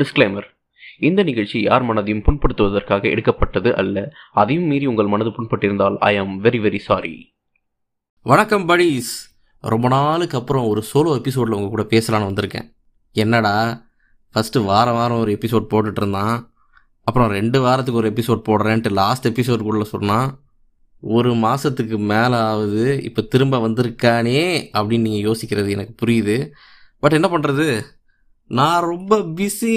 Disclaimer இந்த நிகழ்ச்சி யார் மனதையும் புண்படுத்துவதற்காக எடுக்கப்பட்டது அல்ல. அதையும் மீறி உங்கள் மனது புண்பட்டிருந்தால் I am very very sorry வணக்கம் படிஸ் ரொம்ப நாளுக்கு அப்புறம் ஒரு சோலோ எபிசோடில் உங்கள் கூட பேசலான்னு வந்திருக்கேன். என்னடா? ஃபஸ்ட்டு வாரம் வாரம் ஒரு எபிசோட் போட்டுட்டு இருந்தான். அப்புறம் ரெண்டு வாரத்துக்கு ஒரு எபிசோட் போடுறேன்ட்டு லாஸ்ட் எபிசோடுக்குள்ளே சொன்னான். ஒரு மாதத்துக்கு மேலே ஆகுது இப்போ திரும்ப வந்திருக்கானே அப்படின்னு நீங்கள் யோசிக்கிறது எனக்கு புரியுது. பட் என்ன பண்ணுறது நான் ரொம்ப பிஸி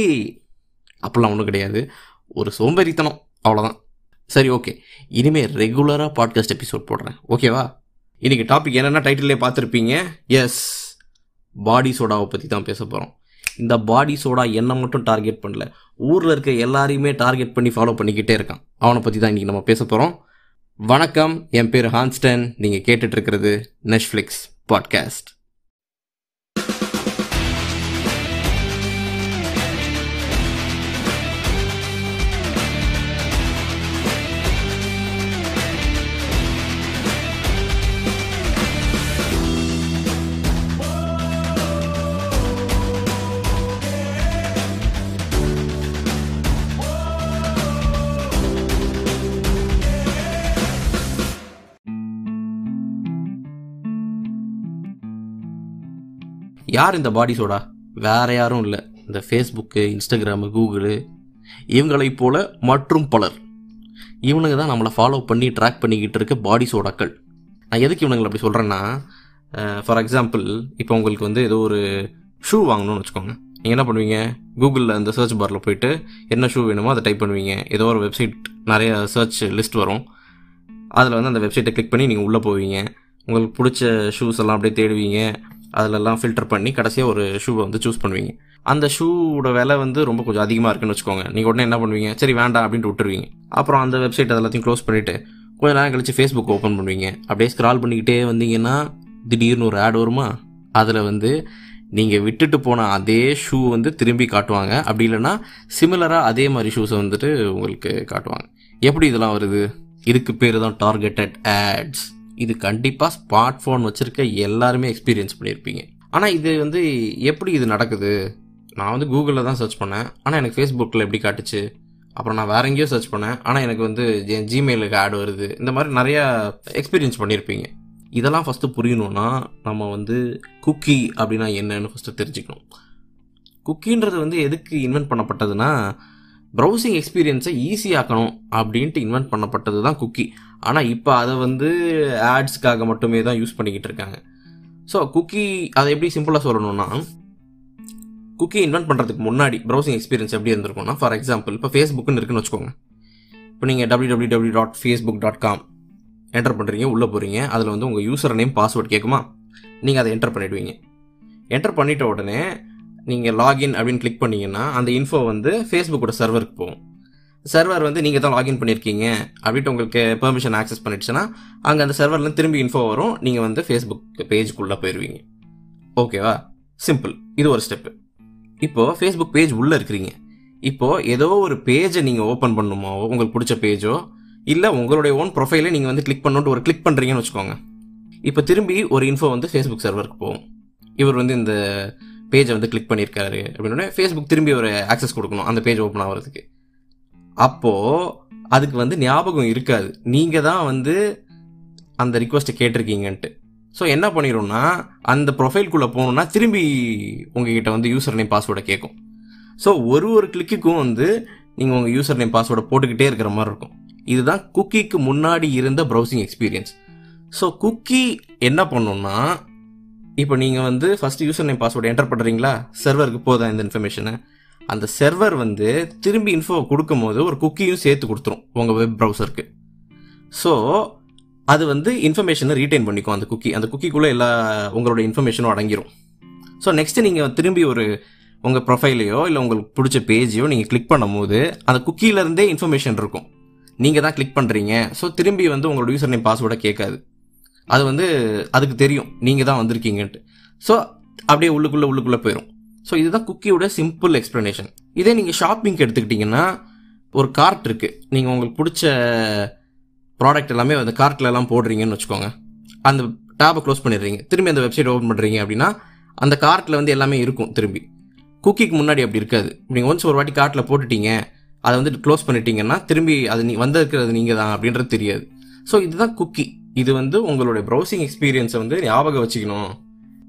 அப்படிலாம் ஒன்றும் கிடையாது. ஒரு சோம்பேறித்தனம். அவ்வளோதான் சரி ஓகே இனிமேல் ரெகுலராக பாட்காஸ்ட் எபிசோட் போடுறேன். ஓகேவா இன்றைக்கி டாபிக் என்னென்ன டைட்டிலே பார்த்துருப்பீங்க. எஸ் பாடி சோடாவை பற்றி தான் பேச போகிறோம் இந்த பாடி சோடா என்ன மட்டும் டார்கெட் பண்ணல. ஊரில் இருக்க எல்லாரையுமே டார்கெட் பண்ணி ஃபாலோ பண்ணிக்கிட்டே இருக்கான். அவனை பற்றி தான் இன்றைக்கி நம்ம பேச போகிறோம் வணக்கம். என் பேர் ஹான்ஸ்டன். நீங்கள் கேட்டுட்ருக்கிறது நெட்ஃப்ளிக்ஸ் பாட்காஸ்ட் யார் இந்த பாடி சோடா வேற யாரும் இல்லை. இந்த ஃபேஸ்புக்கு இன்ஸ்டாகிராமு கூகுளு இவங்களைப் போல மற்றும் பலர். இவனுங்க தான் நம்மளை ஃபாலோ பண்ணி ட்ராக் பண்ணிக்கிட்டு இருக்க பாடி சோடாக்கள் நான் எதுக்கு இவனுங்களை அப்படி சொல்கிறேன்னா ஃபார் எக்ஸாம்பிள் இப்போ உங்களுக்கு வந்து ஏதோ ஒரு ஷூ வாங்கணும்னு வச்சுக்கோங்க. நீங்கள் என்ன பண்ணுவீங்க? கூகுளில் அந்த சர்ச் பாரில் போயிட்டு என்ன ஷூ வேணுமோ அதை டைப் பண்ணுவீங்க. ஏதோ ஒரு வெப்சைட் நிறைய சர்ச் லிஸ்ட் வரும். அதில் வந்து அந்த வெப்சைட்டை கிளிக் பண்ணி நீங்கள் உள்ளே போவீங்க. உங்களுக்கு பிடிச்ச ஷூஸ் எல்லாம் அப்படியே தேடுவீங்க. அதிலெல்லாம் ஃபில்டர் பண்ணி கடைசியாக ஒரு ஷூவை வந்து சூஸ் பண்ணுவீங்க. அந்த ஷூவோட விலை வந்து ரொம்ப கொஞ்சம் அதிகமாக இருக்குன்னு வச்சுக்கோங்க. நீங்கள் உடனே என்ன பண்ணுவீங்க? சரி வேண்டாம் அப்படின்ட்டு விட்டுருவீங்க. அப்புறம் அந்த வெப்சைட் எல்லாத்தையும் க்ளோஸ் பண்ணிவிட்டு கொஞ்ச நேரம் கழிச்சு ஃபேஸ்புக் ஓப்பன் பண்ணுவீங்க. அப்படியே ஸ்க்ரால் பண்ணிக்கிட்டே வந்தீங்கன்னா திடீர்னு ஒரு ஆட் வருமா? அதில் வந்து நீங்கள் விட்டுட்டு போன அதே ஷூ வந்து திரும்பி காட்டுவாங்க. அப்படி இல்லைன்னா சிமிலராக அதே மாதிரி ஷூஸை வந்துட்டு உங்களுக்கு காட்டுவாங்க. எப்படி இதெல்லாம் வருது? இதுக்கு பேர் தான் டார்கெட்டட் ஆட்ஸ் இது கண்டிப்பாக ஸ்மார்ட் ஃபோன் வச்சுருக்க எல்லாருமே எக்ஸ்பீரியன்ஸ் பண்ணியிருப்பீங்க ஆனால் இது வந்து எப்படி இது நடக்குது? நான் வந்து கூகுளில் தான் சர்ச் பண்ணேன். ஆனால் எனக்கு ஃபேஸ்புக்கில் எப்படி காட்டுச்சு? அப்புறம் நான் வேற எங்கேயோ சர்ச் பண்ணேன். ஆனால் எனக்கு வந்து என் ஜிமெயிலுக்கு ஆட் வருது. இந்த மாதிரி நிறையா எக்ஸ்பீரியன்ஸ் பண்ணியிருப்பீங்க இதெல்லாம் ஃபஸ்ட்டு புரியணும்னா நம்ம வந்து குக்கி அப்படின்னா என்னன்னு ஃபஸ்ட்டு தெரிஞ்சுக்கணும். குக்கின்றது வந்து எதுக்கு இன்வென்ட் பண்ணப்பட்டதுன்னா ப்ரௌசிங் எக்ஸ்பீரியன்ஸை ஈஸியாக்கணும் அப்படின்ட்டு இன்வென்ட் பண்ணப்பட்டது தான் குக்கி ஆனால் இப்போ அதை வந்து ஆட்ஸ்க்காக மட்டுமே தான் யூஸ் பண்ணிக்கிட்டு இருக்காங்க. ஸோ குக்கி அதை எப்படி சிம்பிளாக சொல்லணும்னா குக்கி இன்வென்ட் பண்ணுறதுக்கு முன்னாடி ப்ரௌசிங் எக்ஸ்பீரியன்ஸ் எப்படி இருந்திருக்கும்னா ஃபார் எக்ஸாம்பிள் இப்போ ஃபேஸ்புக்குன்னு இருக்குன்னு வச்சுக்கோங்க. இப்போ நீங்கள் W W W dot Facebook dot com enter பண்ணுறீங்க உள்ளே போகிறீங்க அதில் வந்து உங்கள் யூசர் நேம் பாஸ்வேர்ட் கேட்குமா நீங்கள் அதை என்டர் பண்ணிடுவீங்க. என்டர் பண்ணிட்ட உடனே நீங்கள் லாகின் அப்படின்னு கிளிக் பண்ணிங்கன்னா அந்த இன்ஃபோ வந்து ஃபேஸ்புக்கோட சர்வருக்கு போகும். சர்வர் வந்து நீங்கள் தான் லாகின் பண்ணியிருக்கீங்க அப்படின்ட்டு உங்களுக்கு பெர்மிஷன் ஆக்சஸ் பண்ணிடுச்சுன்னா அங்கே அந்த சர்வர்லேருந்து திரும்பி இன்ஃபோ வரும். நீங்கள் வந்து ஃபேஸ்புக் பேஜுக்குள்ளே போயிடுவீங்க ஓகேவா சிம்பிள் இது ஒரு ஸ்டெப்பு இப்போது ஃபேஸ்புக் பேஜ் உள்ளே இருக்கிறீங்க. இப்போது ஏதோ ஒரு பேஜை நீங்கள் ஓப்பன் பண்ணுமோ உங்களுக்கு பிடிச்ச பேஜோ இல்லை உங்களுடைய ஓன் ப்ரொஃபைலே நீங்கள் வந்து கிளிக் பண்ணிட்டு ஒரு கிளிக் பண்ணுறீங்கன்னு வச்சுக்கோங்க. இப்போ திரும்பி ஒரு இன்ஃபோ வந்து ஃபேஸ்புக் சர்வருக்கு போகும். இவர் வந்து இந்த பேஜை வந்து கிளிக் பண்ணியிருக்காரு அப்படின்னே ஃபேஸ்புக் திரும்பி ஒரு ஆக்சஸ் கொடுக்கணும் அந்த பேஜ் ஓப்பன் ஆகிறதுக்கு. அப்போது அதுக்கு வந்து ஞாபகம் இருக்காது. நீங்கள் தான் வந்து அந்த ரிக்வஸ்ட்டை கேட்டிருக்கீங்கன்ட்டு. ஸோ என்ன பண்ணிடும்னா அந்த ப்ரொஃபைல்குள்ளே போகணுன்னா திரும்பி உங்ககிட்ட வந்து யூசர் நேம் பாஸ்வேர்டை கேட்கும் ஸோ ஒரு ஒரு கிளிக்குக்கும் வந்து நீங்கள் உங்கள் யூசர் நேம் பாஸ்வேர்டை போட்டுக்கிட்டே இருக்கிற மாதிரி இருக்கும். இதுதான் குக்கிக்கு முன்னாடி இருந்த ப்ரௌசிங் எக்ஸ்பீரியன்ஸ் ஸோ குக்கி என்ன பண்ணுன்னா இப்போ நீங்கள் வந்து first user name password enter பண்ணுறீங்களா சர்வருக்கு போதா இந்த இன்ஃபர்மேஷனை அந்த செர்வர் வந்து திரும்பி இன்ஃபோ கொடுக்கும் போது ஒரு குக்கியும் சேர்த்து கொடுத்துரும் உங்கள் வெப் ப்ரௌசருக்கு ஸோ அது வந்து இன்ஃபர்மேஷனை ரீட்டைன் பண்ணிக்கும் அந்த குக்கி அந்த குக்கிக்குள்ளே எல்லா உங்களோட இன்ஃபர்மேஷனும் அடங்கிரும். ஸோ நெக்ஸ்ட் நீங்கள் திரும்பி ஒரு உங்கள் ப்ரொஃபைலையோ இல்லை உங்களுக்கு பிடிச்ச பேஜையோ நீங்கள் கிளிக் பண்ணும்போது அந்த குக்கியிலேருந்தே இன்ஃபர்மேஷன் இருக்கும். நீங்கள் தான் கிளிக் பண்ணுறீங்க ஸோ திரும்பி வந்து உங்களோட யூசர் நேம் பாஸ்வேர்டை கேட்காது. அது வந்து அதுக்கு தெரியும். நீங்கள் தான் வந்திருக்கீங்கன்ட்டு. ஸோ அப்படியே உள்ளுக்குள்ளே உள்ளுக்குள்ளே போயிடும் ஸோ இதுதான் குக்கியோட சிம்பிள் எக்ஸ்ப்ளனேஷன் இதே நீங்கள் ஷாப்பிங்க்கு எடுத்துக்கிட்டிங்கன்னா ஒரு கார்ட் இருக்குது நீங்கள் உங்களுக்கு பிடிச்ச ப்ராடக்ட் எல்லாமே அந்த கார்ட்டில் எல்லாம் போடுறீங்கன்னு வச்சுக்கோங்க. அந்த டேபை க்ளோஸ் பண்ணிடுறீங்க. திரும்பி அந்த வெப்சைட் ஓப்பன் பண்ணுறீங்க அப்படின்னா அந்த கார்ட்டில் வந்து எல்லாமே இருக்கும் திரும்பி. குக்கிக்கு முன்னாடி அப்படி இருக்காது. நீங்கள் ஒன்ஸ் ஒரு வாட்டி கார்ட்டில் போட்டுட்டீங்க அதை வந்துட்டு க்ளோஸ் பண்ணிட்டீங்கன்னா திரும்பி அது நீ வந்திருக்கிறது நீங்கள் தான் அப்படின்றது தெரியாது. ஸோ இதுதான் குக்கி இது வந்து உங்களுடைய ப்ரௌசிங் எக்ஸ்பீரியன்ஸை வந்து ஞாபகம் வச்சுக்கணும்.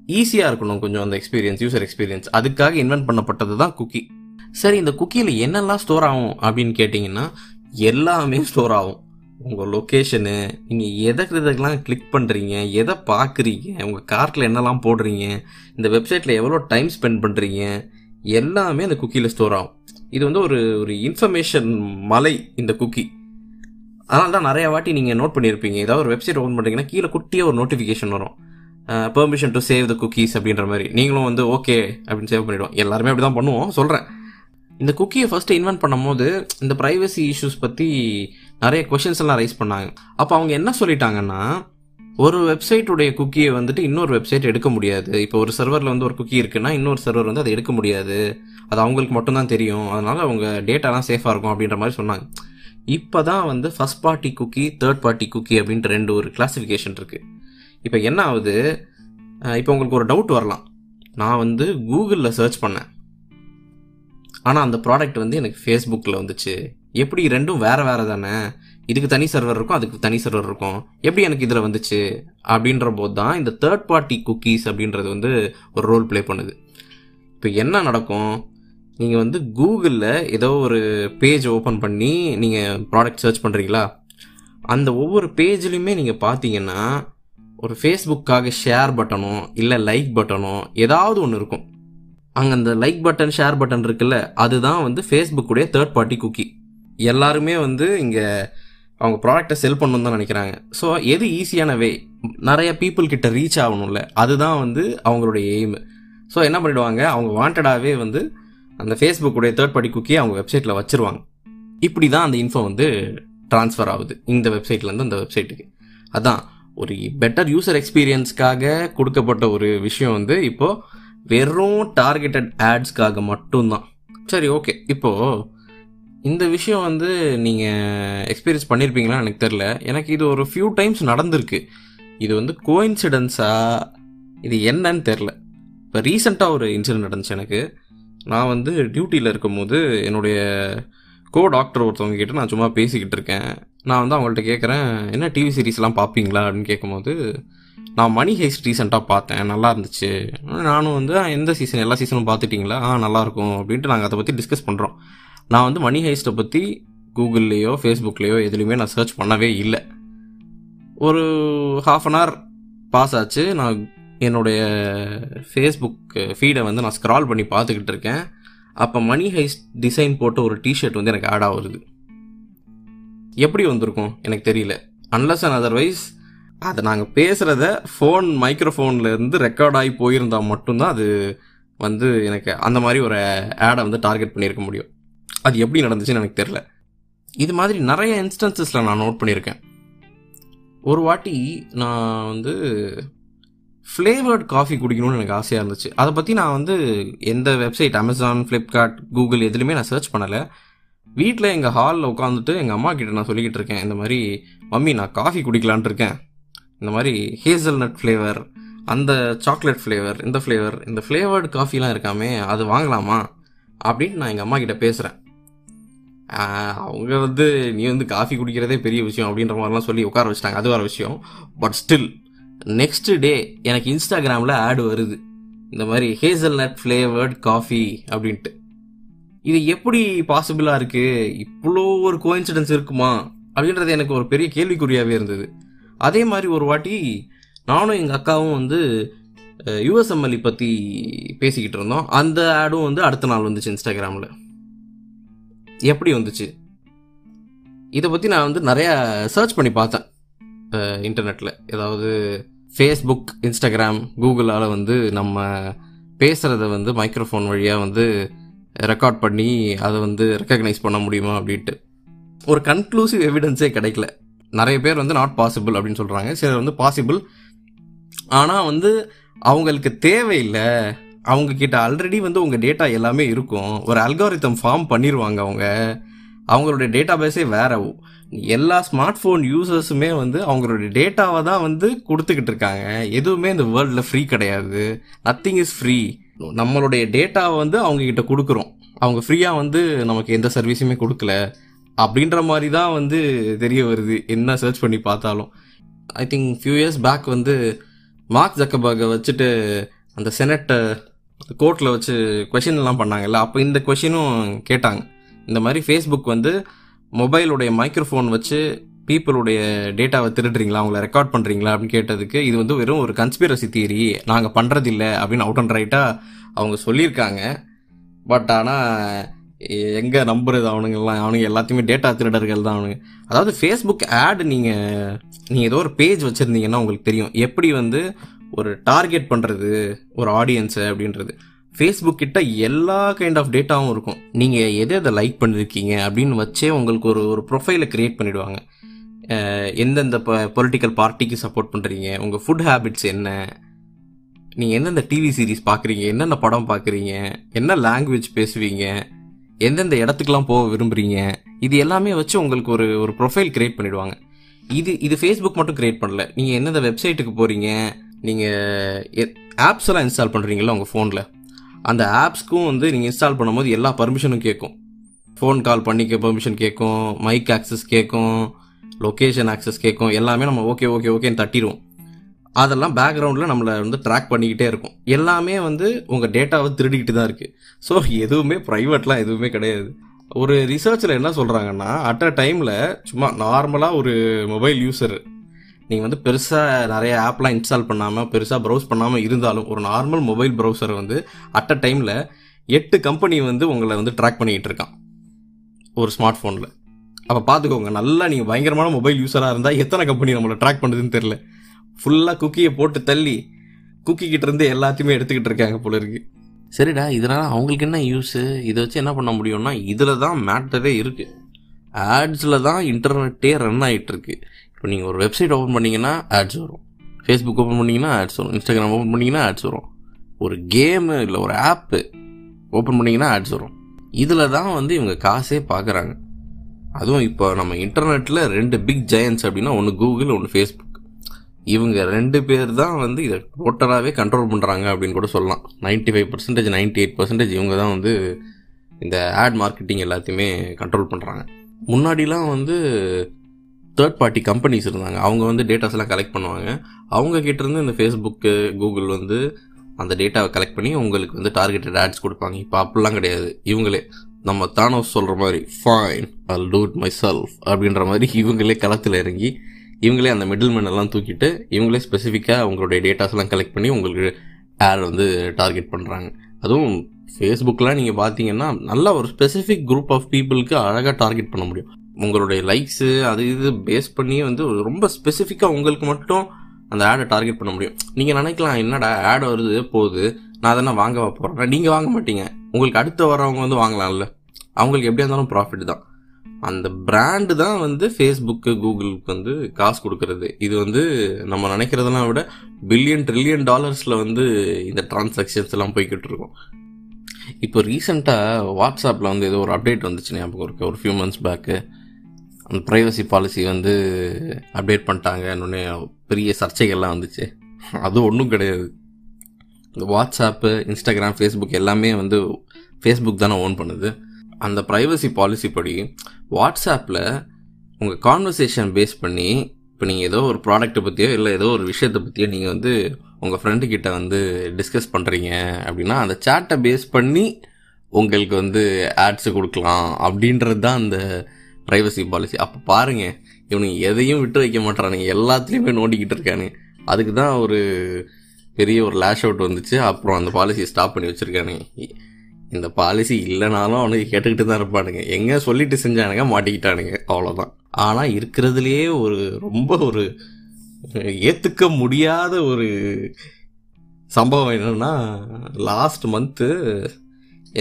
ஈஸியாக இருக்கணும் கொஞ்சம் அந்த எக்ஸ்பீரியன்ஸ் யூசர் எக்ஸ்பீரியன்ஸ் அதுக்காக இன்வென்ட் பண்ணப்பட்டது தான் குக்கி சரி இந்த குக்கியில் என்னெல்லாம் ஸ்டோர் ஆகும் அப்படின்னு கேட்டிங்கன்னா எல்லாமே ஸ்டோர் ஆகும். உங்கள் லொக்கேஷனு நீங்கள் எதை எதுக்கெல்லாம் கிளிக் பண்ணுறீங்க எதை பார்க்குறீங்க உங்கள் கார்ட்டில் என்னெல்லாம் போடுறீங்க இந்த வெப்சைட்டில் எவ்வளோ டைம் ஸ்பெண்ட் பண்ணுறீங்க எல்லாமே அந்த குக்கியில் ஸ்டோர் ஆகும். இது வந்து ஒரு ஒரு இன்ஃபர்மேஷன் மலை இந்த குக்கி அதனால தான் நிறையா வாட்டி நீங்கள் நோட் பண்ணியிருப்பீங்க ஏதாவது ஒரு வெப்சைட் ஓப்பன் பண்ணுறீங்கன்னா கீழே குட்டியாக ஒரு நோட்டிஃபிகேஷன் வரும். Permission to save the cookies அப்படின்ற மாதிரி. நீங்களும் வந்து ஓகே அப்படின்னு சேவ் பண்ணிவிடுவோம் எல்லாருமே அப்படி தான் பண்ணுவோம். சொல்கிறேன் இந்த குக்கியை ஃபஸ்ட்டு இன்வென்ட் பண்ணும்போது இந்த ப்ரைவசி இஷ்யூஸ் பற்றி நிறைய கொஷின்ஸ் எல்லாம் ரைஸ் பண்ணாங்க. அப்போ அவங்க என்ன சொல்லிட்டாங்கன்னா ஒரு வெப்சைட்டுடைய குக்கியை வந்துட்டு இன்னொரு வெப்சைட் எடுக்க முடியாது. இப்போ ஒரு சர்வரில் வந்து ஒரு குக்கி இருக்குன்னா இன்னொரு சர்வர் வந்து அதை எடுக்க முடியாது. அது அவங்களுக்கு மட்டும்தான் தெரியும். அதனால அவங்க டேட்டாலாம் சேஃபாக இருக்கும் அப்படின்ற மாதிரி சொன்னாங்க. இப்போ தான் வந்து first party cookie third party cookie அப்படின்ட்டு ரெண்டு ஒரு கிளாஸிஃபிகேஷன் இருக்குது இப்போ என்ன ஆகுது இப்போ உங்களுக்கு ஒரு டவுட் வரலாம். நான் வந்து கூகுளில் சர்ச் பண்ணேன். ஆனால் அந்த ப்ராடக்ட் வந்து எனக்கு ஃபேஸ்புக்கில் வந்துச்சு. எப்படி ரெண்டும் வேறு வேறு தானே? இதுக்கு தனி சர்வர் இருக்கும் அதுக்கு தனி சர்வர் இருக்கும். எப்படி எனக்கு இதில் வந்துச்சு? அப்படின்ற போது தான் இந்த தேர்ட் பார்ட்டி குக்கீஸ் அப்படின்றது வந்து ஒரு ரோல் ப்ளே பண்ணுது. இப்போ என்ன நடக்கும்? நீங்கள் வந்து கூகுளில் ஏதோ ஒரு பேஜ் ஓப்பன் பண்ணி நீங்கள் ப்ராடக்ட் சர்ச் பண்ணுறீங்களா அந்த ஒவ்வொரு பேஜ்லையுமே நீங்கள் பார்த்தீங்கன்னா ஒரு ஃபேஸ்புக்காக ஷேர் பட்டனோ இல்லை லைக் பட்டனோ ஏதாவது ஒன்று இருக்கும். அங்கே அந்த லைக் பட்டன் ஷேர் பட்டன் இருக்குல்ல அதுதான் வந்து ஃபேஸ்புக்குடைய தேர்ட் பார்ட்டி குக்கி எல்லாருமே வந்து இங்கே அவங்க ப்ராடக்டை செல் பண்ணணும் தான் நினைக்கிறாங்க. ஸோ எது ஈஸியான வே நிறைய பீப்புள் கிட்ட ரீச் ஆகணும்ல அதுதான் வந்து அவங்களுடைய எய்ம் ஸோ என்ன பண்ணிடுவாங்க? அவங்க வாண்டடாகவே வந்து அந்த ஃபேஸ்புக்குடைய தேர்ட் பார்ட்டி குக்கியை அவங்க வெப்சைட்டில் வச்சுருவாங்க. இப்படி தான் அந்த இன்ஃபோ வந்து ட்ரான்ஸ்ஃபர் ஆகுது இந்த வெப்சைட்லேருந்து அந்த வெப்சைட்டுக்கு அதான். ஒரு பெட்டர் யூசர் எக்ஸ்பீரியன்ஸ்க்காக கொடுக்கப்பட்ட ஒரு விஷயம் வந்து இப்போது வெறும் டார்கெட்டட் ஆட்ஸ்க்காக மட்டும்தான். சரி ஓகே இப்போது இந்த விஷயம் வந்து நீங்கள் எக்ஸ்பீரியன்ஸ் பண்ணியிருப்பீங்களா எனக்கு தெரில எனக்கு இது ஒரு ஃபியூ டைம்ஸ் நடந்திருக்கு. இது வந்து கோயின்சிடென்ஸா இது என்னன்னு தெரில இப்போ ரீசெண்டாக ஒரு இன்சிடென்ட் நடந்துச்சு எனக்கு. நான் வந்து டியூட்டியில் இருக்கும்போது என்னுடைய கோ டாக்டர் ஒருத்தவங்க கிட்ட நான் சும்மா பேசிக்கிட்டு இருக்கேன். நான் வந்து அவங்கள்ட்ட கேட்குறேன் என்ன டிவி சீரிஸ்லாம் பார்ப்பீங்களா அப்படின்னு கேட்கும்போது நான் மணி ஹைஸ்ட் ரீசெண்டாக பார்த்தேன் நல்லா இருந்துச்சு. நானும் வந்து எந்த சீசன் எல்லா சீசனும் பார்த்துட்டிங்களா ஆ நல்லாயிருக்கும் அப்படின்ட்டு நாங்கள் அதை பற்றி டிஸ்கஸ் பண்ணுறோம் நான் வந்து மணி ஹேஸ்ட்டை பற்றி கூகுள்லேயோ ஃபேஸ்புக்லேயோ எதுலேயுமே நான் சர்ச் பண்ணவே இல்லை. ஒரு ஹாஃப் அன் ஹவர் பாஸ் ஆச்சு. நான் என்னுடைய ஃபேஸ்புக் ஃபீடை வந்து நான் ஸ்க்ரால் பண்ணி பார்த்துக்கிட்டு இருக்கேன். அப்போ மணி ஹைஸ்ட் டிசைன் போட்ட ஒரு டிஷர்ட் வந்து எனக்கு ஆட் ஆகுது. எப்படி வந்திருக்கும்? எனக்கு தெரியல. அன்லஸ் அண்ட் அதர்வைஸ் அதை நாங்கள் பேசுகிறத ஃபோன் மைக்ரோஃபோனில் இருந்து ரெக்கார்ட் ஆகி போயிருந்தால் மட்டும்தான் அது வந்து எனக்கு அந்த மாதிரி ஒரு ஆடை வந்து டார்கெட் பண்ணியிருக்க முடியும். அது எப்படி நடந்துச்சுன்னு எனக்கு தெரில இது மாதிரி நிறைய இன்ஸ்டன்சஸில் நான் நோட் பண்ணியிருக்கேன். ஒரு வாட்டி நான் வந்து ஃப்ளேவர்ட் காஃபி குடிக்கணும்னு எனக்கு ஆசையாக இருந்துச்சு. அதை பற்றி நான் வந்து எந்த வெப்சைட் அமேசான் ஃப்ளிப்கார்ட் கூகுள் எதுலேயுமே நான் சர்ச் பண்ணலை. வீட்டில் எங்கள் ஹாலில் உட்காந்துட்டு எங்கள் அம்மா கிட்ட நான் சொல்லிக்கிட்டு இருக்கேன் இந்த மாதிரி மம்மி நான் காஃபி குடிக்கலான்ட்டு இருக்கேன். இந்த மாதிரி ஹேசல் நட் ஃப்ளேவர் அந்த சாக்லேட் ஃப்ளேவர் இந்த ஃப்ளேவர் இந்த ஃப்ளேவர்டு காஃபிலாம் இருக்காமே அது வாங்கலாமா? அப்படின்னு நான் எங்கள் அம்மா கிட்ட பேசுகிறேன் அவங்க வந்து நீ வந்து காஃபி குடிக்கிறதே பெரிய விஷயம் அப்படின்ற மாதிரிலாம் சொல்லி உட்கார வச்சிட்டாங்க. அது வேறு விஷயம். பட் ஸ்டில் நெக்ஸ்ட் டே எனக்கு இன்ஸ்டாகிராமில் ஆடு வருது. இந்த மாதிரி ஹேசல் நட் ஃப்ளேவர்ட் காஃபி அப்படின்ட்டு. இது எப்படி பாசிபிளாக இருக்குது இவ்வளோ ஒரு கோயின்சிடன்ஸ் இருக்குமா? அப்படின்றது எனக்கு ஒரு பெரிய கேள்விக்குறியாகவே இருந்தது. அதே மாதிரி ஒரு வாட்டி நானும் எங்கள் அக்காவும் வந்து யுஎஸ்எம்எல்இ பற்றி பேசிக்கிட்டு இருந்தோம். அந்த ஆடும் வந்து அடுத்த நாள் வந்துச்சு இன்ஸ்டாகிராமில் எப்படி வந்துச்சு? இதை பற்றி நான் வந்து நிறையா சர்ச் பண்ணி பார்த்தேன் இன்டர்நெட்டில் ஏதாவது ஃபேஸ்புக் இன்ஸ்டாகிராம் கூகுளால் வந்து நம்ம பேசுகிறத வந்து மைக்ரோஃபோன் வழியாக வந்து ரெக்கார்ட் பண்ணி அதை வந்து ரெக்கக்னைஸ் பண்ண முடியுமா அப்படின்ட்டு. ஒரு கன்க்ளூசிவ் எவிடன்ஸே கிடைக்கல. நிறைய பேர் வந்து நாட் பாசிபிள் அப்படின்னு சொல்கிறாங்க சிலர் வந்து பாசிபிள் ஆனால் வந்து அவங்களுக்கு தேவையில்லை. அவங்க கிட்ட ஆல்ரெடி வந்து உங்கள் டேட்டா எல்லாமே இருக்கும். ஒரு அல்காரித்தம் ஃபார்ம் பண்ணிடுவாங்க அவங்க. அவங்களுடைய டேட்டா பேஸே வேற. எல்லா ஸ்மார்ட் ஃபோன் யூசர்ஸுமே வந்து அவங்களுடைய டேட்டாவை தான் வந்து கொடுத்துக்கிட்டு இருக்காங்க. எதுவுமே இந்த வேர்ல்டில் ஃப்ரீ கிடையாது. நத்திங் இஸ் ஃப்ரீ நம்மளுடைய டேட்டாவை வந்து அவங்க கிட்ட கொடுக்குறோம். அவங்க ஃப்ரீயாக வந்து நமக்கு எந்த சர்வீஸுமே கொடுக்கல. அப்படின்ற மாதிரி தான் வந்து தெரிய வருது. என்ன சர்ச் பண்ணி பார்த்தாலும். I think few years back வந்து மார்க் ஜக்கபாகை வச்சுட்டு அந்த செனட்டை கோர்ட்டில் வச்சு கொஷின்லாம் பண்ணாங்கல்ல. அப்போ இந்த கொஷினும் கேட்டாங்க. இந்த மாதிரி ஃபேஸ்புக் வந்து மொபைலுடைய மைக்ரோஃபோன் வச்சு பீப்புளுடைய டேட்டாவை திருடுறீங்களா அவங்கள ரெக்கார்ட் பண்ணுறீங்களா அப்படின்னு கேட்டதுக்கு இது வந்து வெறும் ஒரு கன்ஸ்பிரசி தியரி நாங்கள் பண்ணுறதில்ல அப்படின்னு அவுட் அண்ட் ரைட்டாக அவங்க சொல்லியிருக்காங்க. பட் ஆனால் எங்கே நம்புறது அவனுங்கெல்லாம் அவனுங்க எல்லாத்தையுமே டேட்டா திருடர்கள் தான் அவனுங்க. அதாவது ஃபேஸ்புக் ஆட் நீங்கள் நீங்கள் ஏதோ ஒரு பேஜ் வச்சுருந்தீங்கன்னா உங்களுக்கு தெரியும். எப்படி வந்து ஒரு டார்கெட் பண்ணுறது ஒரு ஆடியன்ஸை அப்படின்றது. ஃபேஸ்புக் கிட்ட எல்லா கைண்ட் ஆஃப் டேட்டாவும் இருக்கும். நீங்கள் எதை எதை லைக் பண்ணிருக்கீங்க அப்படின்னு வச்சே உங்களுக்கு ஒரு ஒரு ப்ரொஃபைலை க்ரியேட் பண்ணிவிடுவாங்க எந்தெந்த பொலிட்டிக்கல் பார்ட்டிக்கு சப்போர்ட் பண்ணுறீங்க உங்கள் ஃபுட் ஹேபிட்ஸ் என்ன? நீங்கள் எந்தெந்த டிவி சீரிஸ் பார்க்குறீங்க என்னென்ன படம் பார்க்குறீங்க என்ன லாங்குவேஜ் பேசுவீங்க? எந்தெந்த இடத்துக்குலாம் போக விரும்புகிறீங்க இது எல்லாமே வச்சு உங்களுக்கு ஒரு ஒரு ப்ரொஃபைல் க்ரியேட் பண்ணிடுவாங்க. இது இது ஃபேஸ்புக் மட்டும் க்ரியேட் பண்ணல. நீங்கள் எந்தெந்த வெப்சைட்டுக்கு போகிறீங்க நீங்கள் ஆப்ஸ் எல்லாம் இன்ஸ்டால் பண்ணுறீங்களா உங்கள் ஃபோனில் அந்த ஆப்ஸ்க்கும் வந்து நீங்கள் இன்ஸ்டால் பண்ணும்போது எல்லா பர்மிஷனும் கேட்கும் ஃபோன் கால் பண்ணிக்க பெர்மிஷன் கேட்கும் மைக் ஆக்சஸ் கேட்கும் லொக்கேஷன் ஆக்சஸ் கேட்கும் எல்லாமே நம்ம ஓகே ஓகே ஓகேன்னு தட்டிடுவோம். அதெல்லாம் பேக்ரவுண்டில் நம்மளை வந்து ட்ராக் பண்ணிக்கிட்டே இருக்கும். எல்லாமே வந்து உங்கள் டேட்டாவை திருடிக்கிட்டு தான் இருக்குது ஸோ எதுவுமே ப்ரைவேட்லாம் எதுவுமே கிடையாது. ஒரு ரிசர்ச்சில் என்ன சொல்கிறாங்கன்னா அட் அ டைமில் சும்மா நார்மலாக ஒரு மொபைல் யூஸர் நீங்கள் வந்து பெருசாக நிறைய ஆப்லாம் இன்ஸ்டால் பண்ணாமல் பெருசாக ப்ரௌஸ் பண்ணாமல் இருந்தாலும் ஒரு நார்மல் மொபைல் ப்ரௌசரை வந்து அட் அ டைமில் எட்டு கம்பெனி வந்து உங்களை வந்து ட்ராக் பண்ணிக்கிட்டு இருக்கான். ஒரு ஸ்மார்ட் ஃபோனில் அப்போ பார்த்துக்கோங்க நல்லா நீங்கள் பயங்கரமான மொபைல் யூஸராக இருந்தால் எத்தனை கம்பெனி நம்மளை ட்ராக் பண்ணுதுன்னு தெரில ஃபுல்லாக குக்கியை போட்டு தள்ளி குக்கி கிட்ட இருந்து எல்லாத்தையுமே எடுத்துக்கிட்டு இருக்காங்க போல இருக்கு. சரிடா இதனால் அவங்களுக்கு என்ன யூஸு இதை வச்சு என்ன பண்ண முடியும்னா இதில் தான் மேட்டரே இருக்குது ஆட்ஸில் தான் இன்டர்நெட்டே ரன் ஆகிட்டு இருக்கு. இப்போ நீங்கள் ஒரு வெப்சைட் ஓப்பன் பண்ணீங்கன்னா ஆட்ஸ் வரும். ஃபேஸ்புக் ஓப்பன் பண்ணீங்கன்னா ஆட்ஸ் வரும். இன்ஸ்டாகிராம் ஓப்பன் பண்ணீங்கன்னா ஆட்ஸ் வரும். ஒரு கேமு இல்லை ஒரு ஆப்பு ஓப்பன் பண்ணீங்கன்னா ஆட்ஸ் வரும். இதில் தான் வந்து இவங்க காசே பார்க்குறாங்க அதுவும் இப்போ நம்ம இன்டர்நெட்டில் ரெண்டு பிக் ஜெயன்ஸ் அப்படின்னா ஒன்று கூகுள் ஒன்று ஃபேஸ்புக் இவங்க ரெண்டு பேர் தான் வந்து இதை டோட்டலாகவே கண்ட்ரோல் பண்ணுறாங்க அப்படின்னு கூட சொல்லலாம். Ninety five percentage ninety eight percentage இவங்க தான் வந்து இந்த ஆட் மார்க்கெட்டிங் எல்லாத்தையுமே கண்ட்ரோல் பண்ணுறாங்க முன்னாடிலாம் வந்து தேர்ட் பார்ட்டி கம்பெனிஸ் இருந்தாங்க. அவங்க வந்து டேட்டாஸ்லாம் கலெக்ட் பண்ணுவாங்க. அவங்க கிட்டேருந்து இந்த ஃபேஸ்புக்கு கூகுள் வந்து அந்த டேட்டாவை கலெக்ட் பண்ணி உங்களுக்கு வந்து டார்கெட்டட் ஆட்ஸ் கொடுப்பாங்க. இப்போ அப்படிலாம் கிடையாது. இவங்களே. நம்ம தானோஸ் சொல்கிற மாதிரி fine I'll dude myself அப்படின்ற மாதிரி இவங்களே களத்தில் இறங்கி இவங்களே அந்த மிடில் மேன் எல்லாம் தூக்கிட்டு இவங்களே ஸ்பெசிஃபிக்காக அவங்களுடைய டேட்டாஸ்லாம் கலெக்ட் பண்ணி உங்களுக்கு ஆட் வந்து டார்கெட் பண்ணுறாங்க அதுவும் ஃபேஸ்புக்கெலாம் நீங்கள் பார்த்தீங்கன்னா நல்லா ஒரு ஸ்பெசிஃபிக் குரூப் ஆஃப் பீப்புளுக்கு அழகாக டார்கெட் பண்ண முடியும். உங்களுடைய லைக்ஸு அது இது பேஸ் பண்ணி வந்து ரொம்ப ஸ்பெசிஃபிக்காக உங்களுக்கு மட்டும் அந்த ஆடை டார்கெட் பண்ண முடியும். நீங்கள் நினைக்கலாம் என்னடா ஆட் வருது போகுது நான் அதெல்லாம் வாங்க போகிறேன் நீங்கள் வாங்க மாட்டீங்க. உங்களுக்கு அடுத்து வரவங்க வந்து வாங்கலாம்ல. அவங்களுக்கு எப்படியா இருந்தாலும் ப்ராஃபிட் தான். அந்த பிராண்டு தான் வந்து ஃபேஸ்புக்கு கூகுளுக்கு வந்து காசு கொடுக்கறது. இது வந்து நம்ம நினைக்கிறதெல்லாம் விட பில்லியன் ட்ரில்லியன் டாலர்ஸில் வந்து இந்த டிரான்சாக்ஷன்ஸ் எல்லாம் போய்கிட்டு இருக்கோம். இப்போ ரீசெண்டாக வாட்ஸ்அப்பில் வந்து ஏதோ ஒரு அப்டேட் வந்துச்சு ஞாபகம் இருக்கு. ஒரு ஃபியூ மந்த்ஸ் பேக்கு அந்த ப்ரைவசி பாலிசி வந்து அப்டேட் பண்ணிட்டாங்க இன்னொன்று பெரிய சர்ச்சைகள்லாம் வந்துச்சு. அது ஒன்றும் கிடையாது. வாட்ஸ்அப்பு இன்ஸ்டாகிராம் ஃபேஸ்புக் எல்லாமே வந்து ஃபேஸ்புக் தானே ஓன் பண்ணுது. அந்த ப்ரைவசி பாலிசி படி வாட்ஸ்அப்பில் உங்கள் கான்வர்சேஷன் பேஸ் பண்ணி இப்போ நீங்கள் ஏதோ ஒரு ப்ராடக்ட்டை பற்றியோ இல்லை ஏதோ ஒரு விஷயத்தை பற்றியோ நீங்கள் வந்து உங்கள் ஃப்ரெண்டு கிட்ட வந்து டிஸ்கஸ் பண்ணுறீங்க அப்படின்னா அந்த சேட்டை பேஸ் பண்ணி உங்களுக்கு வந்து ஆட்ஸ் கொடுக்கலாம் அப்படின்றது தான் அந்த ப்ரைவசி பாலிசி அப்போ பாருங்கள் இவனுங்க எதையும் விட்டு வைக்க மாட்டானுங்க எல்லாத்துலேயுமே நோண்டிக்கிட்டு இருக்கானு அதுக்கு தான் ஒரு பெரிய ஒரு லேஷ் அவுட் வந்துச்சு. அப்புறம் அந்த பாலிசியை ஸ்டாப் பண்ணி வச்சுருக்கானுங்க இந்த பாலிசி இல்லைனாலும் அவனுக்கு கேட்டுக்கிட்டு தான் இருப்பானுங்க. எங்கே சொல்லிட்டு செஞ்சானுங்க மாட்டிக்கிட்டானுங்க. அவ்வளோதான் ஆனால் இருக்கிறதுலையே ஒரு ரொம்ப ஒரு ஏற்றுக்க முடியாத ஒரு சம்பவம் என்னென்னா லாஸ்ட் மந்த்து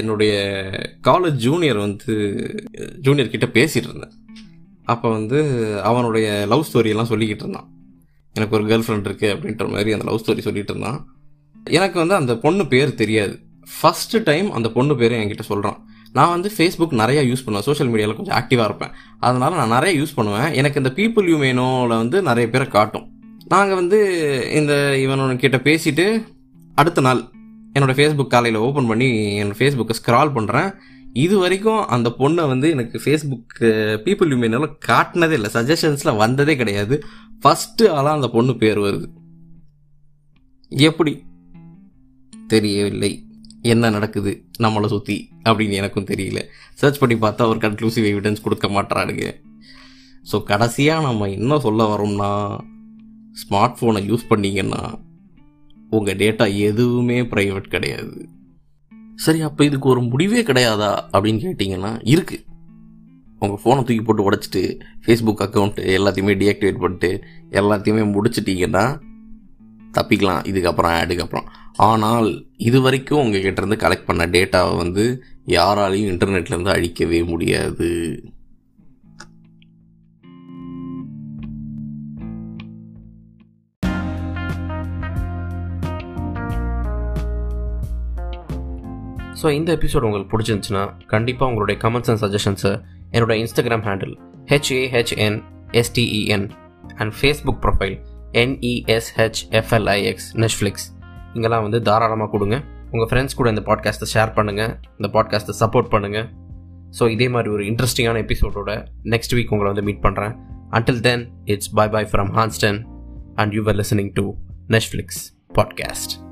என்னுடைய காலேஜ் ஜூனியர் வந்து ஜூனியர் கிட்ட பேசிகிட்டு இருந்தேன். அப்போ வந்து அவனுடைய லவ் ஸ்டோரியெல்லாம் சொல்லிக்கிட்டு இருந்தான். எனக்கு ஒரு கேர்ள் ஃப்ரெண்ட் இருக்குது அப்படின்ற மாதிரி அந்த லவ் ஸ்டோரி சொல்லிட்டு இருந்தான். எனக்கு வந்து அந்த பொண்ணு பேர் தெரியாது. ஃபஸ்ட்டு டைம் அந்த பொண்ணு பேர் என்கிட்ட சொல்கிறான் நான் வந்து ஃபேஸ்புக் நிறையா யூஸ் பண்ணுவேன். சோஷியல் மீடியாவில் கொஞ்சம் ஆக்டிவாக இருப்பேன். அதனால் நான் நிறைய யூஸ் பண்ணுவேன். எனக்கு இந்த பீப்புள் யூ மேனோவில் வந்து நிறைய பேரை காட்டும். நாங்கள் வந்து இந்த இவனோட கிட்ட பேசிட்டு அடுத்த நாள் என்னோடய ஃபேஸ்புக் காலையில் ஓப்பன் பண்ணி என்னோடய ஃபேஸ்புக்கை ஸ்க்ரால் பண்ணுறேன் இது வரைக்கும் அந்த பொண்ணை வந்து எனக்கு ஃபேஸ்புக் பீப்புள் யூமியனால காட்டினதே இல்லை. சஜஷன்ஸில் வந்ததே கிடையாது. ஃபஸ்ட்டு ஆளாக அந்த பொண்ணு பேர் வருது. எப்படி? தெரியவில்லை. என்ன நடக்குது? நம்மளை சுற்றி அப்படின்னு எனக்கும் தெரியல. சர்ச் பண்ணி பார்த்தா ஒரு கன்க்ளூசிவ் எவிடன்ஸ் கொடுக்க மாட்டானுங்க ஸோ கடைசியாக நம்ம என்ன சொல்ல வரோம்னா ஸ்மார்ட் ஃபோனை யூஸ் பண்ணிங்கன்னா உங்கள் டேட்டா எதுவுமே ப்ரைவேட் கிடையாது. சரி அப்போ இதுக்கு ஒரு முடிவே கிடையாதா அப்படின்னு கேட்டிங்கன்னா இருக்குது உங்கள் ஃபோனை தூக்கி போட்டு உடச்சிட்டு ஃபேஸ்புக் அக்கௌண்ட்டு எல்லாத்தையுமே டீஆக்டிவேட் பண்ணிட்டு எல்லாத்தையுமே முடிச்சிட்டிங்கன்னா தப்பிக்கலாம். இதுக்கப்புறம் ஆடுக்கப்புறம் ஆனால் இது வரைக்கும் உங்கள் கிட்டேருந்து கலெக்ட் பண்ண டேட்டாவை வந்து யாராலையும் இன்டர்நெட்லேருந்து அழிக்கவே முடியாது. ஸோ இந்த எபிசோட் உங்களுக்கு பிடிச்சிருந்துச்சுன்னா கண்டிப்பாக உங்களுடைய கமெண்ட்ஸ் அண்ட் சஜஷன்ஸை என்னோட Instagram handle HAHN STEN and Facebook profile NESHFLIX Netflix இங்கெல்லாம் வந்து தாராளமாக கொடுங்க. உங்கள் ஃப்ரெண்ட்ஸ் கூட இந்த பாட்காஸ்ட்டை ஷேர் பண்ணுங்கள் இந்த பாட்காஸ்ட்டை சப்போர்ட் பண்ணுங்கள் ஸோ இதே மாதிரி ஒரு இன்ட்ரெஸ்டிங்கான எபிசோடோட நெக்ஸ்ட் வீக் உங்களை வந்து மீட் பண்ணுறேன் until then it's bye bye from Hanston and you are listening to Netflix podcast